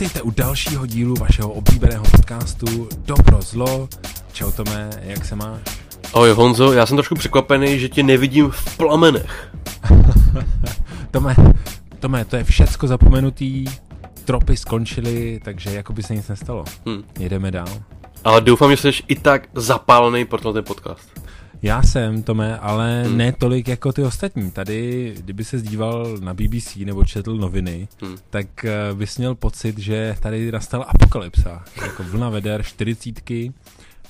Vítejte u dalšího dílu vašeho oblíbeného podcastu Dobro zlo. Čau Tome, jak se máš? Ahoj Honzo, já jsem trošku překvapený, že tě nevidím v plamenech. Tome, Tome, to je všecko zapomenutý, tropy skončily, takže jako by se nic nestalo. Hm. Jedeme dál. Ale doufám, že jsi i tak zapálený pro ten podcast. Já jsem, Tome, ale hmm. ne tolik jako ty ostatní. Tady, kdyby se díval na BBC nebo četl noviny, hmm. tak uh, bys měl pocit, že tady nastal apokalypsa. Jako vlna veder, čtyřicítky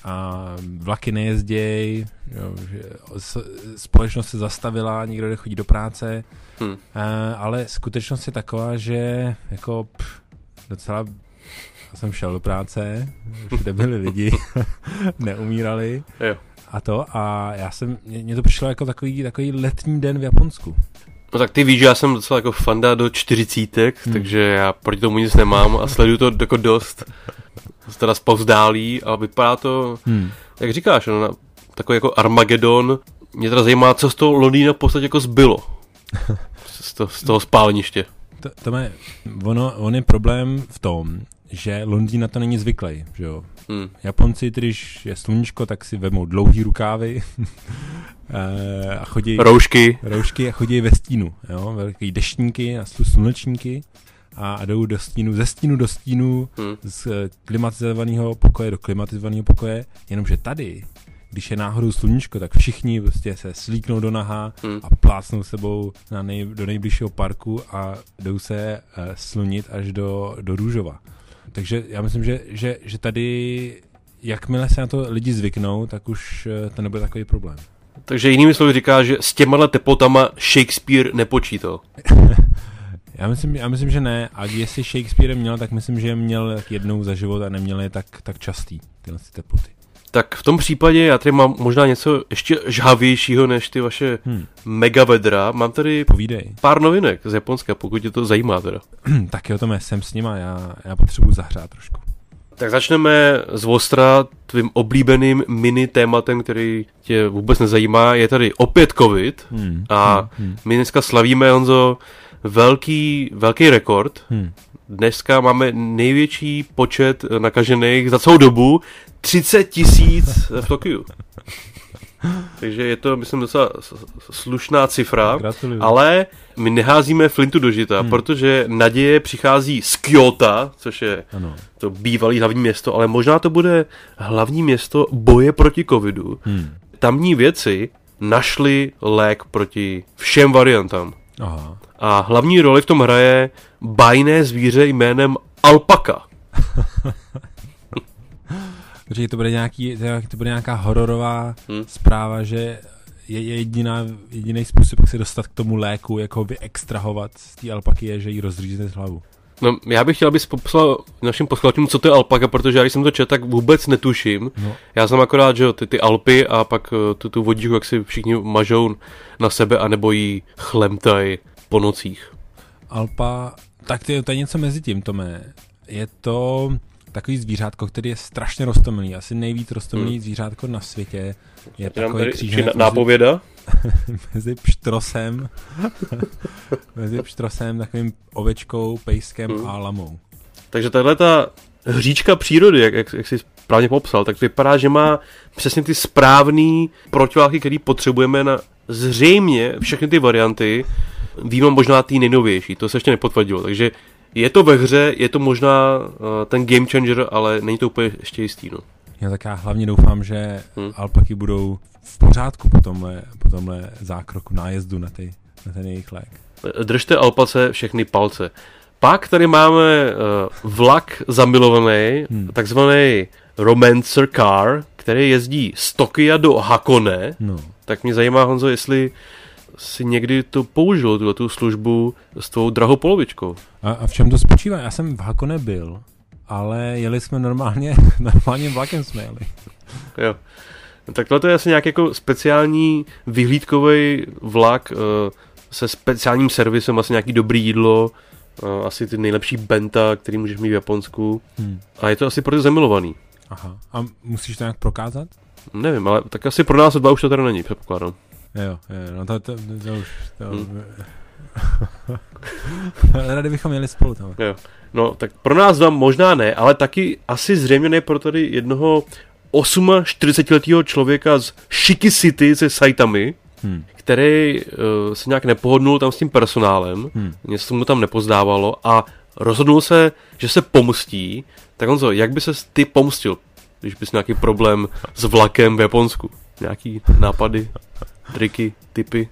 a vlaky nejezdějí, jo, že společnost se zastavila, nikdo nechodí do práce, hmm. uh, ale skutečnost je taková, že jako pff, docela já jsem šel do práce, všude byli lidi, neumírali. Jo a to a já jsem, mně to přišlo jako takový, takový letní den v Japonsku. No tak ty víš, že já jsem docela jako fanda do čtyřicítek, hmm. takže já proti tomu nic nemám a sleduju to jako dost. Teda zpovzdálí a vypadá to, hmm. jak říkáš, no, takový jako Armagedon. Mě teda zajímá, co z toho Londýna v podstatě jako zbylo. z, to, z toho spálniště. To, to je, ono, on je problém v tom, že Londýn na to není zvyklý, že jo. Hmm. Japonci, když je sluníčko, tak si vemou dlouhý rukávy eh, a chodí... Roušky. Roušky a chodí ve stínu, jo, velký deštníky a slunečníky a jdou do stínu, ze stínu do stínu, hmm. z klimatizovaného pokoje do klimatizovaného pokoje, jenomže tady když je náhodou sluníčko, tak všichni prostě se slíknou do naha hmm. a plácnou sebou na nej, do nejbližšího parku a jdou se uh, slunit až do, do Růžova. Takže já myslím, že, že, že tady, jakmile se na to lidi zvyknou, tak už eh, to nebude takový problém. Takže jinými slovy říká, že s těma teplotama Shakespeare nepočítal. já, myslím, já myslím, že ne. A jestli Shakespeare měl, tak myslím, že je měl jednou za život a neměl je tak, tak častý, tyhle teploty. Tak v tom případě já tady mám možná něco ještě žhavějšího než ty vaše hmm. mega vedra. Mám tady Povídej. pár novinek z Japonska, pokud tě to zajímá teda. tak jo, Tome, jsem s nima, já, já potřebuji zahrát trošku. Tak začneme z Ostra, tvým oblíbeným mini tématem, který tě vůbec nezajímá. Je tady opět covid hmm. a hmm. hmm. my dneska slavíme, Honzo, velký, velký rekord. Hmm. Dneska máme největší počet nakažených za celou dobu, 30 tisíc v Tokiu. Takže je to, myslím, docela slušná cifra, Gratuluju. ale my neházíme flintu do žita, hmm. protože naděje přichází z Kyoto, což je ano. to bývalý hlavní město, ale možná to bude hlavní město boje proti covidu. Hmm. Tamní věci našli lék proti všem variantám. Aha. A hlavní roli v tom hraje bajné zvíře jménem alpaka. Takže to bude, nějaký, to bude nějaká hororová hmm. zpráva, že je jediná, jediný způsob, jak se dostat k tomu léku, jak ho vyextrahovat z té alpaky, je, že ji rozřízne z hlavu. No, já bych chtěl, abys popsal našim posluchačům, co to je alpaka, protože já když jsem to četl, tak vůbec netuším. No. Já jsem akorát, že ty, ty Alpy a pak eh, tu, tu vodíku, jak si všichni mažou na sebe, anebo jí chlemtaj po nocích. Alpa, tak to je, to je něco mezi tím, Tome. Je to takový zvířátko, který je strašně rostomilý. Asi nejvíc rostomilý hmm. zvířátko na světě. Je takový kříženec nápověda? mezi pštrosem, mezi pštrosem, takovým ovečkou, pejskem hmm. a lamou. Takže tahle ta hříčka přírody, jak, jak, jak jsi správně popsal, tak vypadá, že má přesně ty správné protiváhy, které potřebujeme na zřejmě všechny ty varianty. Víme možná ty nejnovější, to se ještě nepotvrdilo, takže je to ve hře, je to možná uh, ten game changer, ale není to úplně ještě jistý. No. Já tak já hlavně doufám, že hmm. alpaky budou v pořádku po tomhle, po tomhle zákroku nájezdu na, ty, na ten jejich lék. Držte alpace všechny palce. Pak tady máme uh, vlak zamilovaný, hmm. takzvaný Romancer Car, který jezdí z Tokia do Hakone. No. Tak mě zajímá, Honzo, jestli si někdy to použil, tuto tu službu s tvou drahou polovičkou. A, a v čem to spočívá? Já jsem v Hakone byl, ale jeli jsme normálně, normálně vlakem jsme jeli. Jo. Tak to je asi nějaký jako speciální vyhlídkový vlak uh, se speciálním servisem, asi nějaký dobrý jídlo, uh, asi ty nejlepší benta, který můžeš mít v Japonsku. Hmm. A je to asi pro ty zamilovaný. Aha. A musíš to nějak prokázat? Nevím, ale tak asi pro nás dva už to teda není, předpokládám. Jo, jo, no to, to, to, to už... To, hmm. Rady bychom měli spolu tam. Jo. No, tak pro nás vám možná ne, ale taky asi zřejmě ne pro tady jednoho 48-letého člověka z Shiki City se sajtami, hmm. který uh, se nějak nepohodnul tam s tím personálem, hmm. něco mu tam nepozdávalo a rozhodnul se, že se pomstí. Tak on co, jak by se ty pomstil, když bys nějaký problém s vlakem v Japonsku? Nějaký nápady, triky, typy?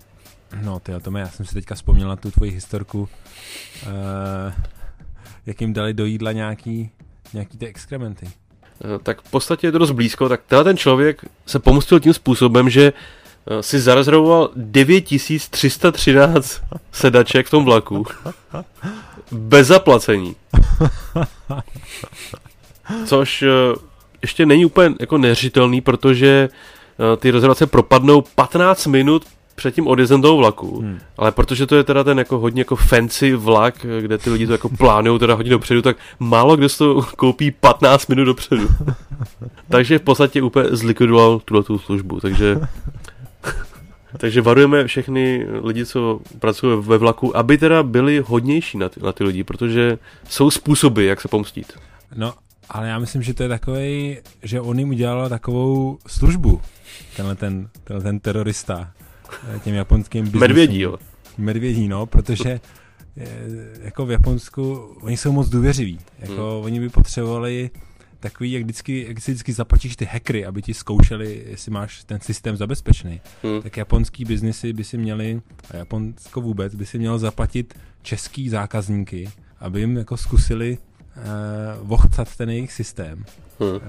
No, ty to já jsem si teďka vzpomněl na tu tvoji historku, uh, jak jim dali do jídla nějaký, nějaký ty exkrementy. Uh, tak v podstatě je to dost blízko, tak tenhle ten člověk se pomstil tím způsobem, že uh, si zarezervoval 9313 sedaček v tom vlaku. Bez zaplacení. Což uh, ještě není úplně jako neřitelný, protože ty rezervace propadnou 15 minut před tím odjezdem toho vlaku, hmm. ale protože to je teda ten jako hodně jako fancy vlak, kde ty lidi to jako plánují teda hodně dopředu, tak málo kdo to koupí 15 minut dopředu. takže v podstatě úplně zlikvidoval tuhle tu službu, takže takže varujeme všechny lidi, co pracují ve vlaku, aby teda byli hodnější na ty, na ty lidi, protože jsou způsoby, jak se pomstit. No, ale já myslím, že to je takový, že on jim udělal takovou službu, tenhle ten, tenhle ten terorista. Eh, těm japonským biznesům. Medvědí, jo. Medvědí, no, protože eh, jako v Japonsku, oni jsou moc důvěřiví. Jako hmm. oni by potřebovali takový, jak vždycky, jak si vždycky zaplatíš ty hackery, aby ti zkoušeli, jestli máš ten systém zabezpečený. Hmm. Tak japonský biznisy by si měli, a Japonsko vůbec, by si mělo zaplatit český zákazníky, aby jim jako zkusili uh, vochcat ten jejich systém. Hmm. Uh,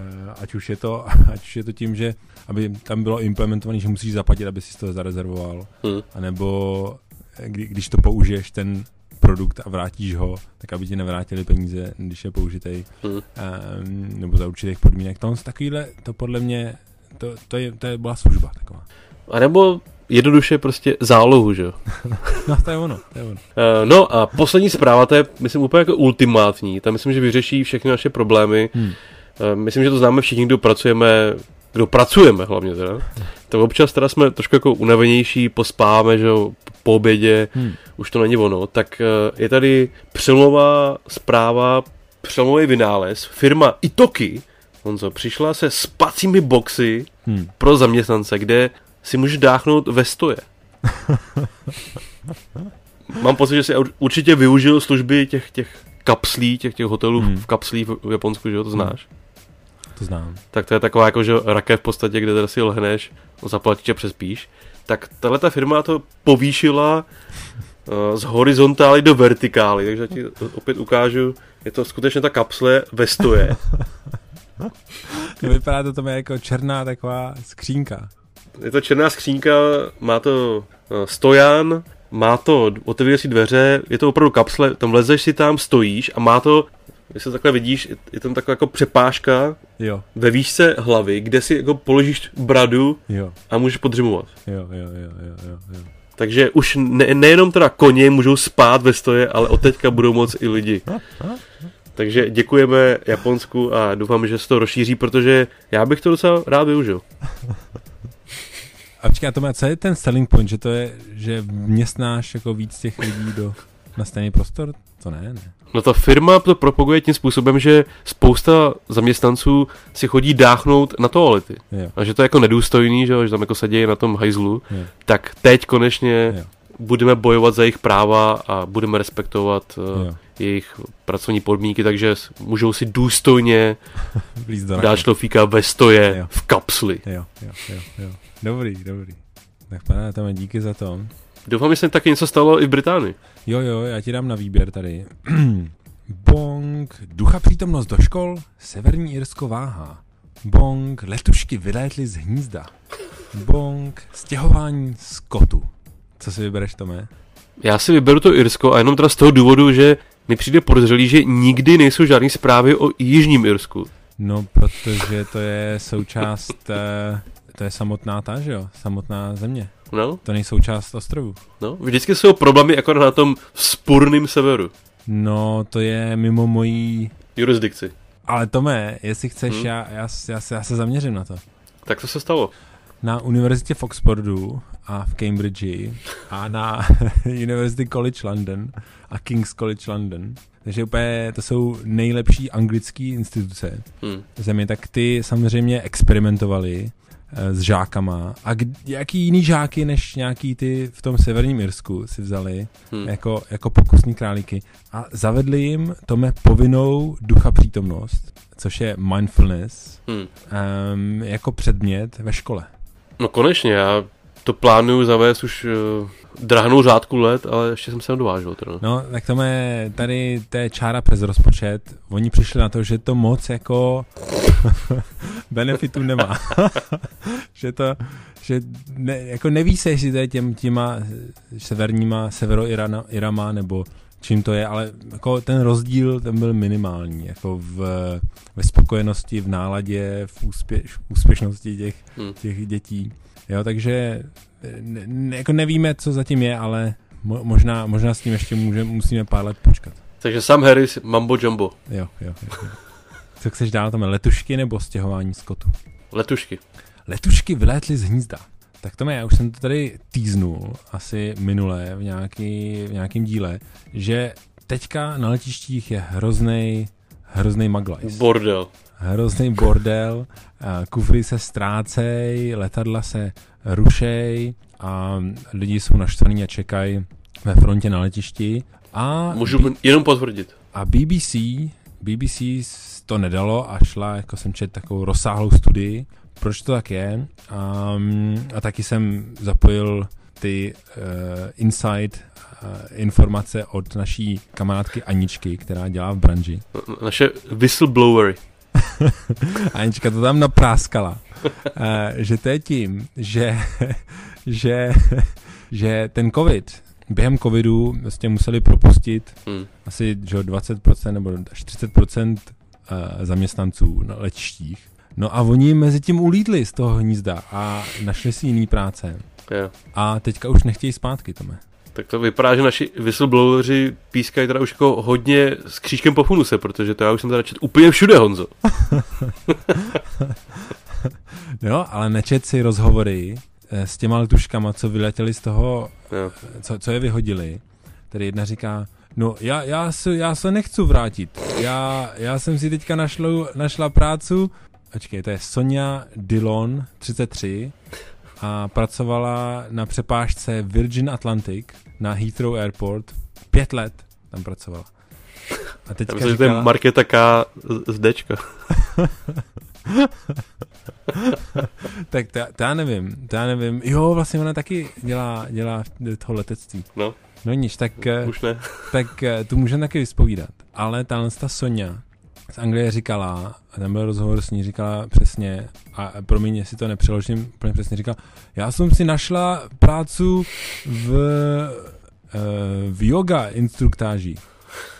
ať, už je to, ať už je to tím, že aby tam bylo implementované, že musíš zaplatit, aby si to zarezervoval. Hmm. A nebo kdy, když to použiješ, ten produkt a vrátíš ho, tak aby ti nevrátili peníze, když je použitej, hmm. um, nebo za určitých podmínek. To, takovýhle, to podle mě, to, to, je, to je byla služba taková. A nebo jednoduše prostě zálohu, že jo? no, to je ono, to je ono. Uh, no a poslední zpráva, to je, myslím, úplně jako ultimátní. Tam myslím, že vyřeší všechny naše problémy. Hmm. Uh, myslím, že to známe všichni, kdo pracujeme kdo pracujeme hlavně teda, tak občas teda jsme trošku jako unavenější, pospáme, že jo, po obědě, hmm. už to není ono, tak eh, je tady přelomová zpráva, přelomový vynález, firma Itoki, Honzo, přišla se spacími boxy hmm. pro zaměstnance, kde si můžeš dáchnout ve stoje. Mám pocit, že si určitě využil služby těch, těch kapslí, těch, těch hotelů hmm. v kapslí v Japonsku, že jo, to znáš? Hmm. To znám. Tak to je taková jako, že rakev v podstatě, kde teda si lhneš, zaplatíš a přespíš. Tak tahle ta firma to povýšila uh, z horizontály do vertikály, takže ti opět ukážu, je to skutečně ta kapsle ve stoje. Vypadá to tam jako černá taková skřínka. Je to černá skřínka, má to uh, stojan, má to otevírací dveře, je to opravdu kapsle, tam lezeš si tam, stojíš a má to když se takhle vidíš, je tam taková jako přepážka jo. ve výšce hlavy, kde si jako položíš bradu jo. a můžeš podřimovat. Jo, jo, jo, jo, jo, jo. Takže už ne, nejenom teda koně můžou spát ve stoje, ale od teďka budou moc i lidi. Takže děkujeme Japonsku a doufám, že se to rozšíří, protože já bych to docela rád využil. A počkej, to má, co je ten selling point, že to je, že městnáš jako víc těch lidí do, na stejný prostor? To ne, ne. No ta firma to propaguje tím způsobem, že spousta zaměstnanců si chodí dáchnout na toalety. Jo. A že to je jako nedůstojný, že, že tam jako sedějí na tom hajzlu. Jo. Tak teď konečně jo. Budeme bojovat za jejich práva a budeme respektovat uh, jejich pracovní podmínky, takže můžou si důstojně dát šlofíka ve stoje jo. v kapsli. Jo, jo, jo, jo. Dobrý, dobrý. Tak pane, tam díky za to. Doufám, že se taky něco stalo i v Británii. Jo, jo, já ti dám na výběr tady. Bong, ducha přítomnost do škol, Severní Irsko váha. Bong, letušky vylétly z hnízda. Bong, stěhování skotu. Co si vybereš, Tome? Já si vyberu to Irsko a jenom teda z toho důvodu, že mi přijde podezřelý, že nikdy nejsou žádné zprávy o Jižním Irsku. No, protože to je součást, eh, to je samotná ta, že jo? Samotná země. No. To nejsou část ostrovu. No, vždycky jsou problémy jako na tom spurným severu. No, to je mimo mojí... Jurisdikci. Ale Tome, jestli chceš, hmm. já, já, já, se, já se zaměřím na to. Tak to se stalo? Na univerzitě v Oxfordu a v Cambridge a na University College London a King's College London. Takže úplně to jsou nejlepší anglické instituce hmm. země, tak ty samozřejmě experimentovali Eh, s žákama. A k, jaký jiný žáky, než nějaký ty v tom severním Irsku si vzali hmm. jako, jako pokusní králíky a zavedli jim tome povinnou ducha přítomnost, což je mindfulness, hmm. um, jako předmět ve škole. No konečně, já to plánuju zavést už uh, drahnou řádku let, ale ještě jsem se nedovážil. Teda. No, tak to je tady té čára přes rozpočet. Oni přišli na to, že to moc jako benefitů nemá. že to, že ne, jako neví se, jestli to je těm, těma severníma, severo-Irama, nebo čím to je, ale jako ten rozdíl ten byl minimální, jako v, ve spokojenosti, v náladě, v úspě, úspěšnosti těch, hmm. těch dětí. Jo, takže ne, jako nevíme, co zatím je, ale mo, možná, možná s tím ještě může, musíme pár let počkat. Takže Sam Harris, Mambo Jumbo. Jo, jo, jo. jo. Co chceš dál tam? Letušky nebo stěhování skotu? Letušky. Letušky vylétly z hnízda. Tak to já už jsem to tady týznul asi minulé v, nějaký, v nějakém díle, že teďka na letištích je hrozný hrozný maglajs. Bordel. Hrozný bordel, kufry se ztrácej, letadla se rušej a lidi jsou naštvaní a čekají ve frontě na letišti. A Můžu B- jenom potvrdit. A BBC, BBC to nedalo a šla, jako jsem četl, takovou rozsáhlou studii, proč to tak je. A, a taky jsem zapojil ty uh, inside uh, informace od naší kamarádky Aničky, která dělá v branži. Naše whistleblowery. Anička to tam napráskala. Uh, že to je tím, že, že, že ten covid, během covidu vlastně museli propustit hmm. asi že 20% nebo až 30% zaměstnanců na letištích. No a oni mezi tím ulídli z toho hnízda a našli si jiný práce. Yeah. A teďka už nechtějí zpátky, Tome. Tak to vypadá, že naši whistlebloweri pískají teda už jako hodně s křížkem po funuse, protože to já už jsem teda čet úplně všude, Honzo. jo, ale nečet si rozhovory eh, s těma letuškama, co vyletěli z toho, yeah. co, co je vyhodili. Tady jedna říká, No, já, já, se, já se nechci vrátit. Já, já jsem si teďka našla, našla prácu. Počkej, to je Sonja Dillon, 33, a pracovala na přepážce Virgin Atlantic na Heathrow Airport. Pět let tam pracovala. A teďka myslím, říkala... že to je Marketa K z Dčka. tak to, to, já nevím, to já nevím. Jo, vlastně ona taky dělá, dělá toho letectví. No. No nič, tak, Už ne. tak eh, tu můžeme taky vyspovídat. Ale ta Sonja z Anglie říkala, a tam byl rozhovor s ní, říkala přesně, a promiň, jestli to nepřeložím úplně přesně, říkala, já jsem si našla prácu v, eh, v yoga instruktáži.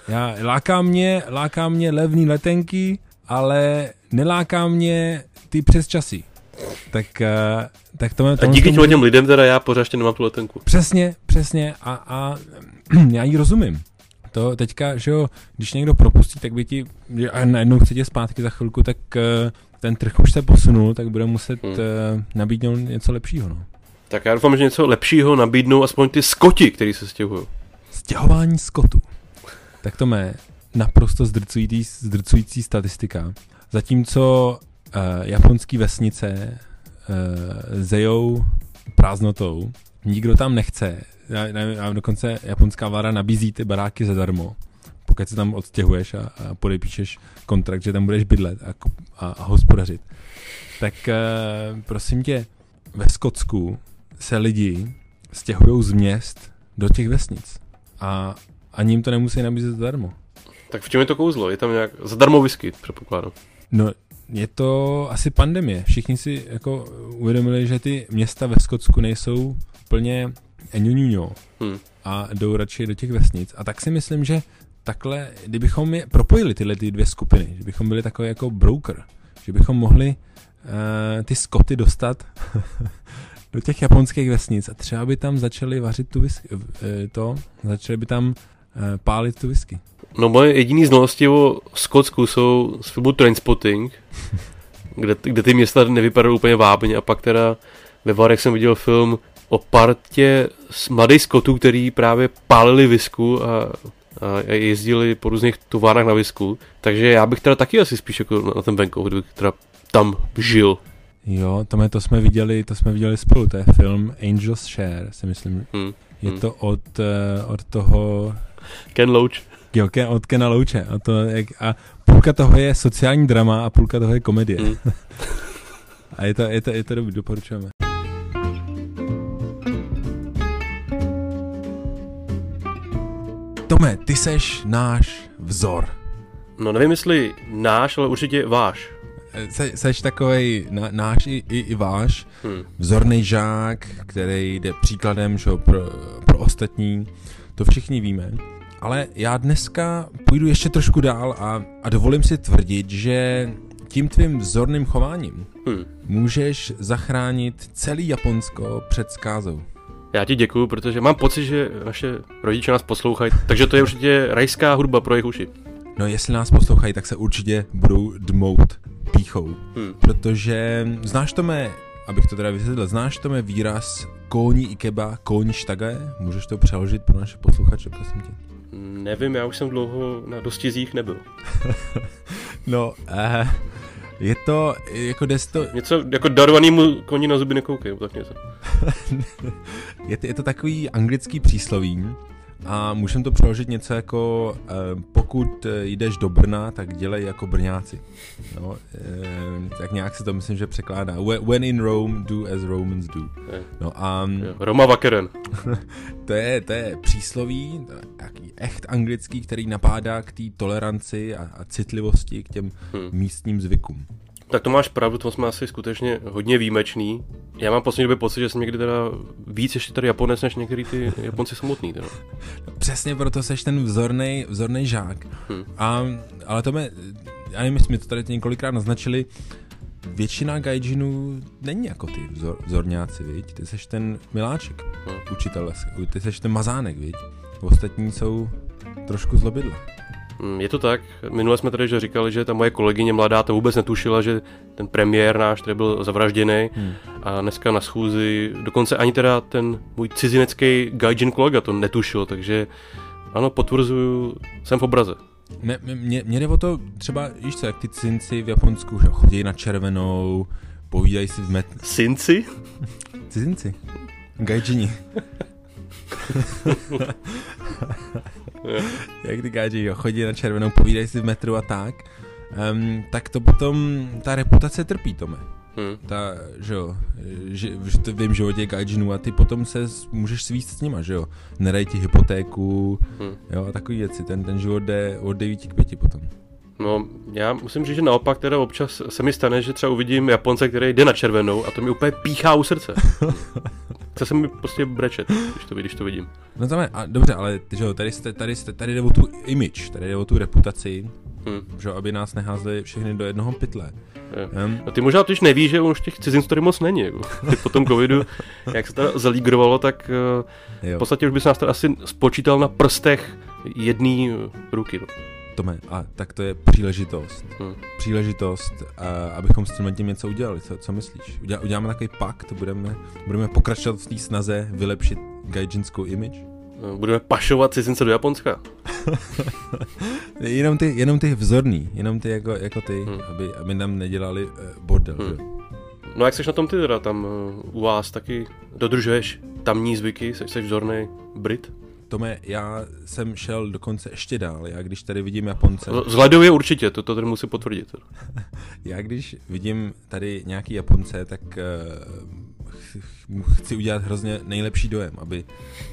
Já, láká mě, láká mě levný letenky, ale neláká mě ty přes časy. Tak, uh, tak to, A díky těm lidem teda já pořád ještě nemám tu letenku. Přesně, přesně a, a já jí rozumím. To teďka, že jo, když někdo propustí, tak by ti, a najednou chce tě zpátky za chvilku, tak uh, ten trh už se posunul, tak bude muset hmm. uh, nabídnout něco lepšího, no. Tak já doufám, že něco lepšího nabídnou aspoň ty skoti, který se stěhují. Stěhování skotu. Tak to mé naprosto zdrcující, zdrcující statistika. Zatímco uh, japonský vesnice uh, zejou prázdnotou, nikdo tam nechce. Já, nevím, a dokonce japonská vláda nabízí ty baráky zadarmo, pokud se tam odstěhuješ a, a podepíšeš kontrakt, že tam budeš bydlet a, a, a hospodařit. Tak uh, prosím tě, ve Skotsku se lidi stěhují z měst do těch vesnic a ani jim to nemusí nabízet zadarmo. Tak v čem je to kouzlo? Je tam nějak zadarmo whisky, předpokládám. No, je to asi pandemie. Všichni si jako uvědomili, že ty města ve Skotsku nejsou plně eňuňuňo hmm. a jdou radši do těch vesnic. A tak si myslím, že takhle, kdybychom je propojili tyhle ty dvě skupiny, že bychom byli takový jako broker, že bychom mohli uh, ty skoty dostat do těch japonských vesnic a třeba by tam začali vařit tu whisky, uh, to, začali by tam uh, pálit tu whisky. No moje jediné znalosti o Skotsku jsou z filmu Trainspotting, kde, kde ty města nevypadaly úplně vábně a pak teda ve Varech jsem viděl film o partě mladých skotů, který právě pálili visku a, a jezdili po různých továrnách na visku. Takže já bych teda taky asi spíš jako na ten venkov, kdybych teda tam žil. Jo, to, to jsme viděli, to jsme viděli spolu, to je film Angel's Share, si myslím. Hmm. Je hmm. to od, uh, od toho... Ken Loach. Jo, Ken, od Kena Loache. A, to, jak, a půlka toho je sociální drama a půlka toho je komedie. Hmm. a je to, je to, je to dobrý, doporučujeme. Tome, ty seš náš vzor. No nevím, jestli náš, ale určitě váš. Se, seš takový náš i, i, i váš, hmm. vzorný žák, který jde příkladem že, pro, pro ostatní, to všichni víme. Ale já dneska půjdu ještě trošku dál a, a dovolím si tvrdit, že tím tvým vzorným chováním hmm. můžeš zachránit celý Japonsko před zkázou. Já ti děkuju, protože mám pocit, že naše rodiče nás poslouchají, takže to je určitě rajská hudba pro jejich uši. No jestli nás poslouchají, tak se určitě budou dmout píchou. Hmm. Protože znáš to mé, abych to teda vysvětlil, znáš to mé výraz kóni ikeba, kóni štage? Můžeš to přeložit pro naše posluchače, prosím tě? Nevím, já už jsem dlouho na dostizích nebyl. no, uh, je to, jako desto... Něco jako darovanýmu koni na zuby nekoukej, tak něco. je, to, je to takový anglický přísloví, a můžeme to přeložit něco jako, eh, pokud eh, jdeš do Brna, tak dělej jako Brňáci. No, eh, tak nějak se to myslím, že překládá. When in Rome, do as Romans do. No a... Roma Vakeren. to, je, to je přísloví, jaký echt anglický, který napádá k té toleranci a, a citlivosti k těm hmm. místním zvykům. Tak to máš pravdu, to jsme asi skutečně hodně výjimečný. Já mám poslední době pocit, že jsem někdy teda víc ještě tady Japonec, než některý ty Japonci samotný. Teda. No, přesně proto seš ten vzorný, vzorný žák. Hmm. A, ale to mě, já nevím, mi to tady několikrát naznačili, většina gaijinů není jako ty vzor, vzorňáci, viď? Ty seš ten miláček, hmm. učitel, ty seš ten mazánek, viď? Ostatní jsou trošku zlobidla. Mm, je to tak. Minule jsme tady že říkali, že ta moje kolegyně mladá to vůbec netušila, že ten premiér náš, který byl zavražděný hmm. a dneska na schůzi, dokonce ani teda ten můj cizinecký gaijin kolega to netušil, takže ano, potvrzuju, jsem v obraze. Mě, mě, mě jde o to třeba, víš co, jak ty cizinci v Japonsku že chodí na červenou, povídají si v met... Cinci? Cizinci. Gaijini. jak ty káži, jo, chodí na červenou, povídají si v metru a tak, um, tak to potom, ta reputace trpí, Tome. Hmm. Ta, že jo, že, že to vím, že těch gaijinů a ty potom se můžeš svíst s nima, že jo. Nedaj ti hypotéku, hmm. jo, a takový věci. Ten, ten život jde od 9 k 5 potom. No, já musím říct, že naopak teda občas se mi stane, že třeba uvidím Japonce, který jde na červenou a to mi úplně píchá u srdce. Chce se mi prostě brečet, když to, když to vidím. No tam je, a, dobře, ale že jo, tady, jste, tady, jste, tady jde o tu image, tady jde o tu reputaci, hmm. že aby nás neházeli všechny do jednoho pytle. Um, a ty možná totiž nevíš, že už těch cizinců tady moc není. Jako. po tom covidu, jak se to zalígrovalo, tak uh, v podstatě už bys nás tady asi spočítal na prstech jedné ruky. No. Tome, a tak to je příležitost. Hmm. Příležitost, a, abychom s tím něco udělali. Co, co myslíš? Udělá, uděláme takový pakt, budeme, budeme pokračovat v té snaze vylepšit gaijinskou image? No, budeme pašovat cizince do Japonska. jenom, ty, jenom ty vzorný, jenom ty jako, jako ty, hmm. aby, aby nám nedělali uh, bordel. Hmm. Že? No jak jsi na tom ty teda, tam uh, u vás taky dodržuješ tamní zvyky, jsi, jsi vzorný Brit? Tome, já jsem šel dokonce ještě dál. Já když tady vidím Japonce... Vzhledově určitě, to, to tady musím potvrdit. já když vidím tady nějaký Japonce, tak uh, chci udělat hrozně nejlepší dojem, aby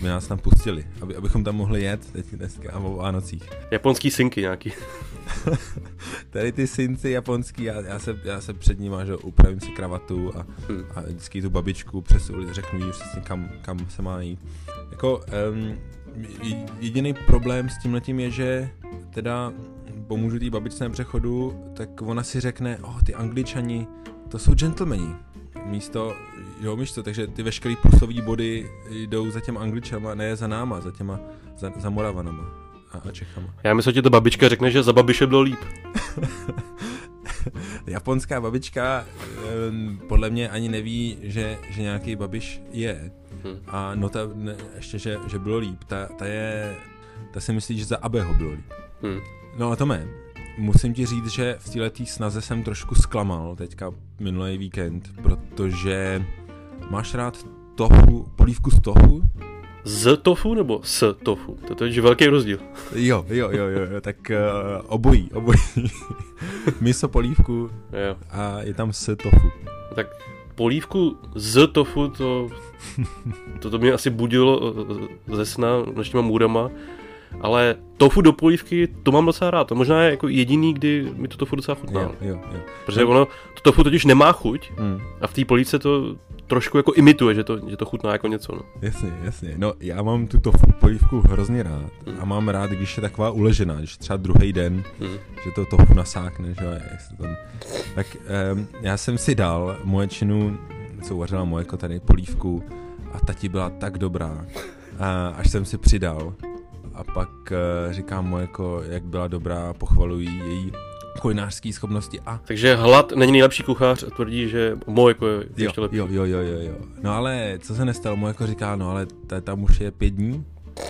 by nás tam pustili. Aby, abychom tam mohli jet teď dneska o Vánocích. Japonský synky nějaký. tady ty synci japonský, já, já, se, já se před nimi že upravím si kravatu a, hmm. a vždycky tu babičku přes ulici řeknu jí přesně kam, kam se má jít. Jako, um, jediný problém s tím letím je, že teda pomůžu té babičce na přechodu, tak ona si řekne, oh, ty angličani, to jsou gentlemani. Místo, jo, místo, takže ty veškerý plusové body jdou za těma angličama, ne za náma, za těma, za, za Moravanama a, a Čechama. Já myslím, že to babička řekne, že za babiše bylo líp. japonská babička podle mě ani neví, že, že nějaký babiš je. Hmm. A no ta, ne, ještě, že, že bylo líp, ta, ta je, ta si myslí, že za Abeho bylo líp. Hmm. No a to mé, musím ti říct, že v této snaze jsem trošku zklamal teďka minulý víkend, protože máš rád tofu, polívku z tofu? Z tofu nebo s tofu? To je velký rozdíl. Jo, jo, jo, jo, tak uh, obojí, obojí. Miso polívku jo. a je tam s tofu. Tak polívku z tofu, to, to, to mě asi budilo eh, ze sna nočníma můrama, ale tofu do polívky, to mám docela rád. To možná je jako jediný, kdy mi to tofu docela chutná. Jo, jo, jo. Protože ono, to tofu totiž nemá chuť hmm. a v té polívce to trošku jako imituje, že to, že to chutná jako něco. No. Jasně, jasně. No já mám tu tofu polívku hrozně rád hmm. a mám rád, když je taková uležená, když třeba druhý den, hmm. že to tofu nasákne, že jak tam... Tak um, já jsem si dal moje činu, co uvařila moje jako tady polívku a tati byla tak dobrá, a až jsem si přidal a pak uh, říkám mu, jako, jak byla dobrá, pochvalují její kulinářské schopnosti a... Takže hlad není nejlepší kuchař a tvrdí, že Mo jako je ještě lepší. Jo, jo, jo, jo, jo. No ale co se nestalo, Mo jako říká, no ale tam už je pět dní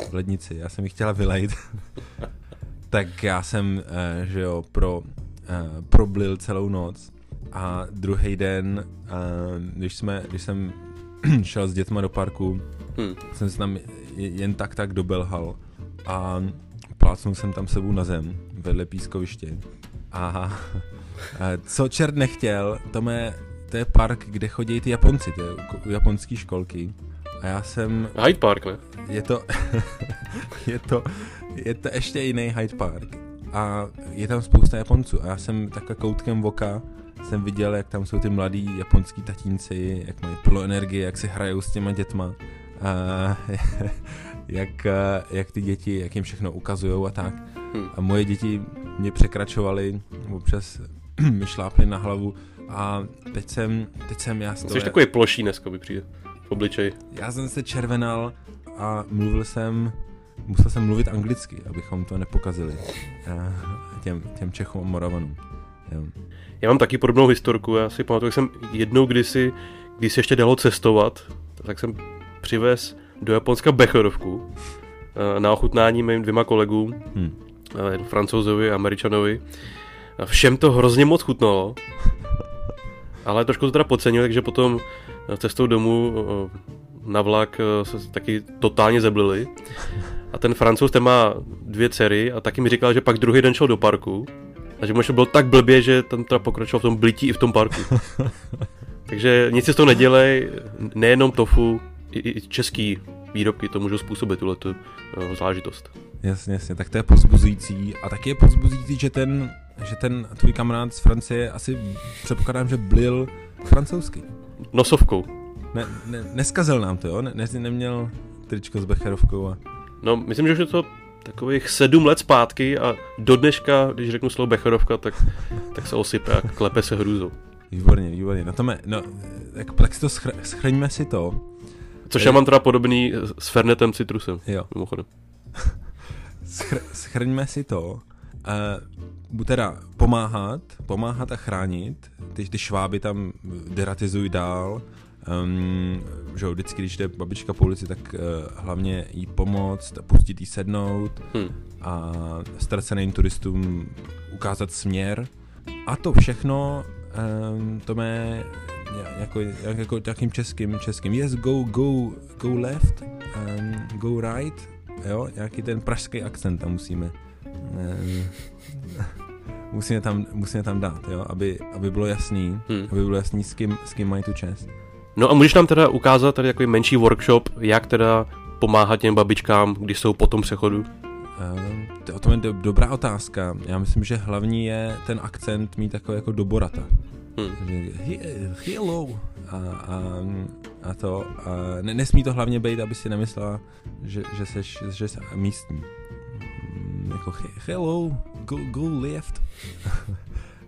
v lednici, já jsem ji chtěla vylejt. tak já jsem, uh, že jo, pro, uh, problil celou noc a druhý den, uh, když, jsme, když jsem šel s dětma do parku, hmm. jsem se tam jen tak tak dobelhal a plácnul jsem tam sebou na zem vedle pískoviště. A co čert nechtěl, to, mé, to je park, kde chodí ty Japonci, to je japonský školky. A já jsem... Hyde Park, ne? Je to, je to, je to ještě jiný Hyde Park. A je tam spousta Japonců. A já jsem takhle koutkem voka jsem viděl, jak tam jsou ty mladí japonský tatínci, jak mají plno energie, jak si hrajou s těma dětma. A jak, eh, jak ty děti, jak jim všechno ukazují a tak. Hmm. A moje děti mě překračovaly, občas mi šláply na hlavu a teď jsem, teď jsem já Jsi takový ploší dneska by přijde v obličeji. Já jsem se červenal a mluvil jsem, musel jsem mluvit anglicky, abychom to nepokazili eh, těm, těm Čechům a Moravanům. Jo. Já mám taky podobnou historku, já si pamatuju, jak jsem jednou kdysi, když se ještě dalo cestovat, tak jsem přivez do Japonska Becherovku eh, na ochutnání mým dvěma kolegům, hmm. francouzovi a američanovi. Všem to hrozně moc chutnalo, ale trošku to teda podcenil, takže potom eh, cestou domů eh, na vlak se taky totálně zeblili. A ten francouz ten má dvě dcery a taky mi říkal, že pak druhý den šel do parku a že mu bylo tak blbě, že tam teda pokračoval v tom blití i v tom parku. Takže nic si z toho nedělej, nejenom tofu, i, i český výrobky to můžou způsobit tuhle tu uh, záležitost. Jasně, jasně, tak to je pozbuzující. A taky je pozbuzující, že ten, že ten tvůj kamarád z Francie asi předpokládám, že blil francouzsky. Nosovkou. Ne, ne, neskazil nám to, jo? Ne, ne, neměl tričko s Becherovkou a... No, myslím, že to takových sedm let zpátky a do dneška, když řeknu slovo Becherovka, tak, tak se osype a klepe se hrůzou. Výborně, výborně. No to me, no, tak, tak si to schr- schrňme si to. Což já mám teda podobný s Fernetem Citrusem, jo. mimochodem. Schr- schrňme si to. Uh, teda pomáhat, pomáhat a chránit. Ty, ty šváby tam deratizují dál. Um, že vždycky, když jde babička po ulici, tak uh, hlavně jí pomoct, pustit jí sednout hmm. a ztraceným turistům ukázat směr. A to všechno, um, to mé jako, jako takým českým, českým. Yes, go, go, go left, um, go right, jo, nějaký ten pražský akcent tam musíme, um, musíme tam, musíme tam dát, jo, aby, aby bylo jasný, hmm. aby bylo jasný, s kým, s kým mají tu čest. No a můžeš nám teda ukázat tady jako menší workshop, jak teda pomáhat těm babičkám, když jsou po tom přechodu? Um, to, je do, dobrá otázka. Já myslím, že hlavní je ten akcent mít takový jako doborata. Hmm. Hello. A, a, a to, a ne, nesmí to hlavně být, aby si nemyslela, že, že seš, že jsi místní. Jako hello, go, go left.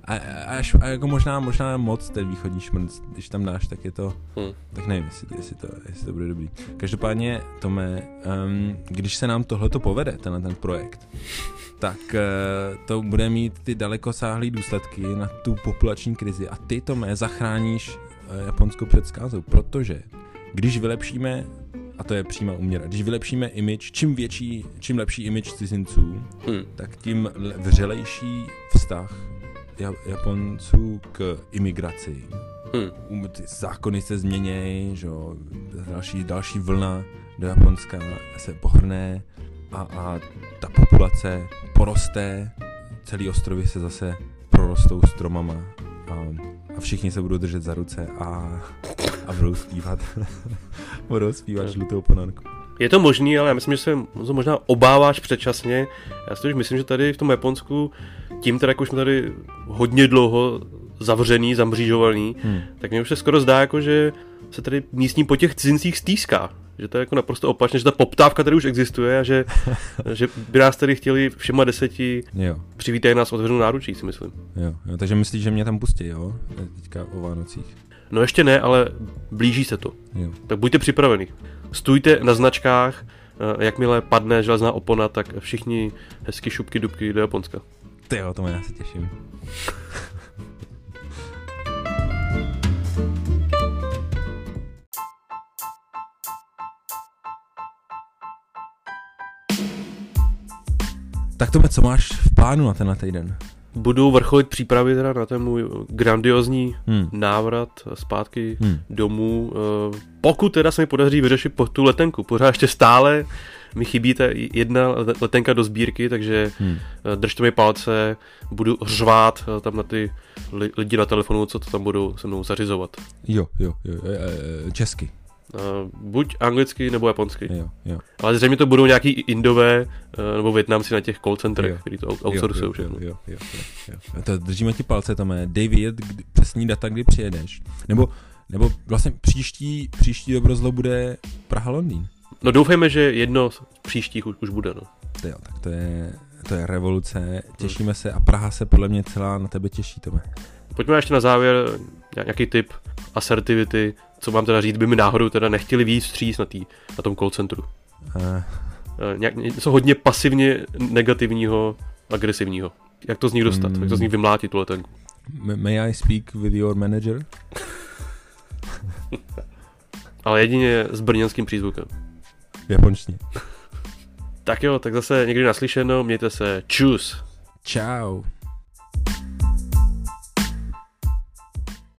A, a, až, a jako možná, možná moc ten východní šmrnc, když tam dáš, tak je to, hmm. tak nevím, jestli, jestli, to, jestli to bude dobrý. Každopádně, Tome, um, když se nám tohle to povede, tenhle ten projekt, tak uh, to bude mít ty dalekosáhlé důsledky na tu populační krizi a ty, Tome, zachráníš uh, Japonsko před zkázou, protože když vylepšíme a to je přímá uměra. Když vylepšíme image, čím větší, čím lepší image cizinců, hmm. tak tím vřelejší vztah Japonců k imigraci. Hmm. Ty zákony se změnějí, že další, další vlna do Japonska se pohrne a, a ta populace poroste, celý ostrovy se zase prorostou stromama a, a všichni se budou držet za ruce a, a budou zpívat, budou zpívat žlutou ponanku. Je to možný, ale já myslím, že se možná obáváš předčasně. Já si to už myslím, že tady v tom Japonsku, tím teda, jako jsme tady hodně dlouho zavřený, zamřížovaný, hmm. tak mě už se skoro zdá, jako, že se tady místní po těch cizincích stýská. Že to je jako naprosto opačně, že ta poptávka tady už existuje a že, že by nás tady chtěli všema deseti jo. přivítají nás otevřenou náručí, si myslím. Jo, jo, takže myslíš, že mě tam pustí, jo? Teďka o Vánocích. No ještě ne, ale blíží se to. Jo. Tak buďte připraveni. Stůjte na značkách, eh, jakmile padne železná opona, tak všichni hezky šupky dubky do Japonska. Ty jo, to já se těším. tak to co máš v plánu na tenhle týden? Budu vrcholit přípravy teda na ten můj grandiozní hmm. návrat zpátky hmm. domů. Eh, pokud teda se mi podaří vyřešit po tu letenku, pořád ještě stále mi chybí ta jedna letenka do sbírky, takže hmm. Eh, držte mi palce, budu řvát eh, tam na ty lidi na telefonu, co to tam budou se mnou zařizovat. Jo, jo, jo, česky. Uh, buď anglicky nebo japonsky. Jo, jo. Ale zřejmě to budou nějaký indové uh, nebo větnamci na těch call centrech, kteří to outsourcují všechno. Jo, jo, jo, jo, jo. To držíme ti palce, tam je. Dej vědět přesný data, kdy přijedeš. Nebo, nebo vlastně příští, příští dobrozlo bude Praha-Londýn. No doufejme, že jedno z příštích už, už bude, no. Jo, tak to je, to je revoluce, těšíme hmm. se a Praha se podle mě celá na tebe těší, Tome. Pojďme ještě na závěr nějaký typ assertivity, co mám teda říct, by mi náhodou teda nechtěli víc vstříc na, tý, na tom call centru. Uh. Nějak, něco hodně pasivně negativního, agresivního. Jak to z nich dostat? Mm. Jak to z nich vymlátit tu letenku? May I speak with your manager? Ale jedině s brněnským přízvukem. Japončný. tak jo, tak zase někdy naslyšeno, mějte se. Čus. Ciao.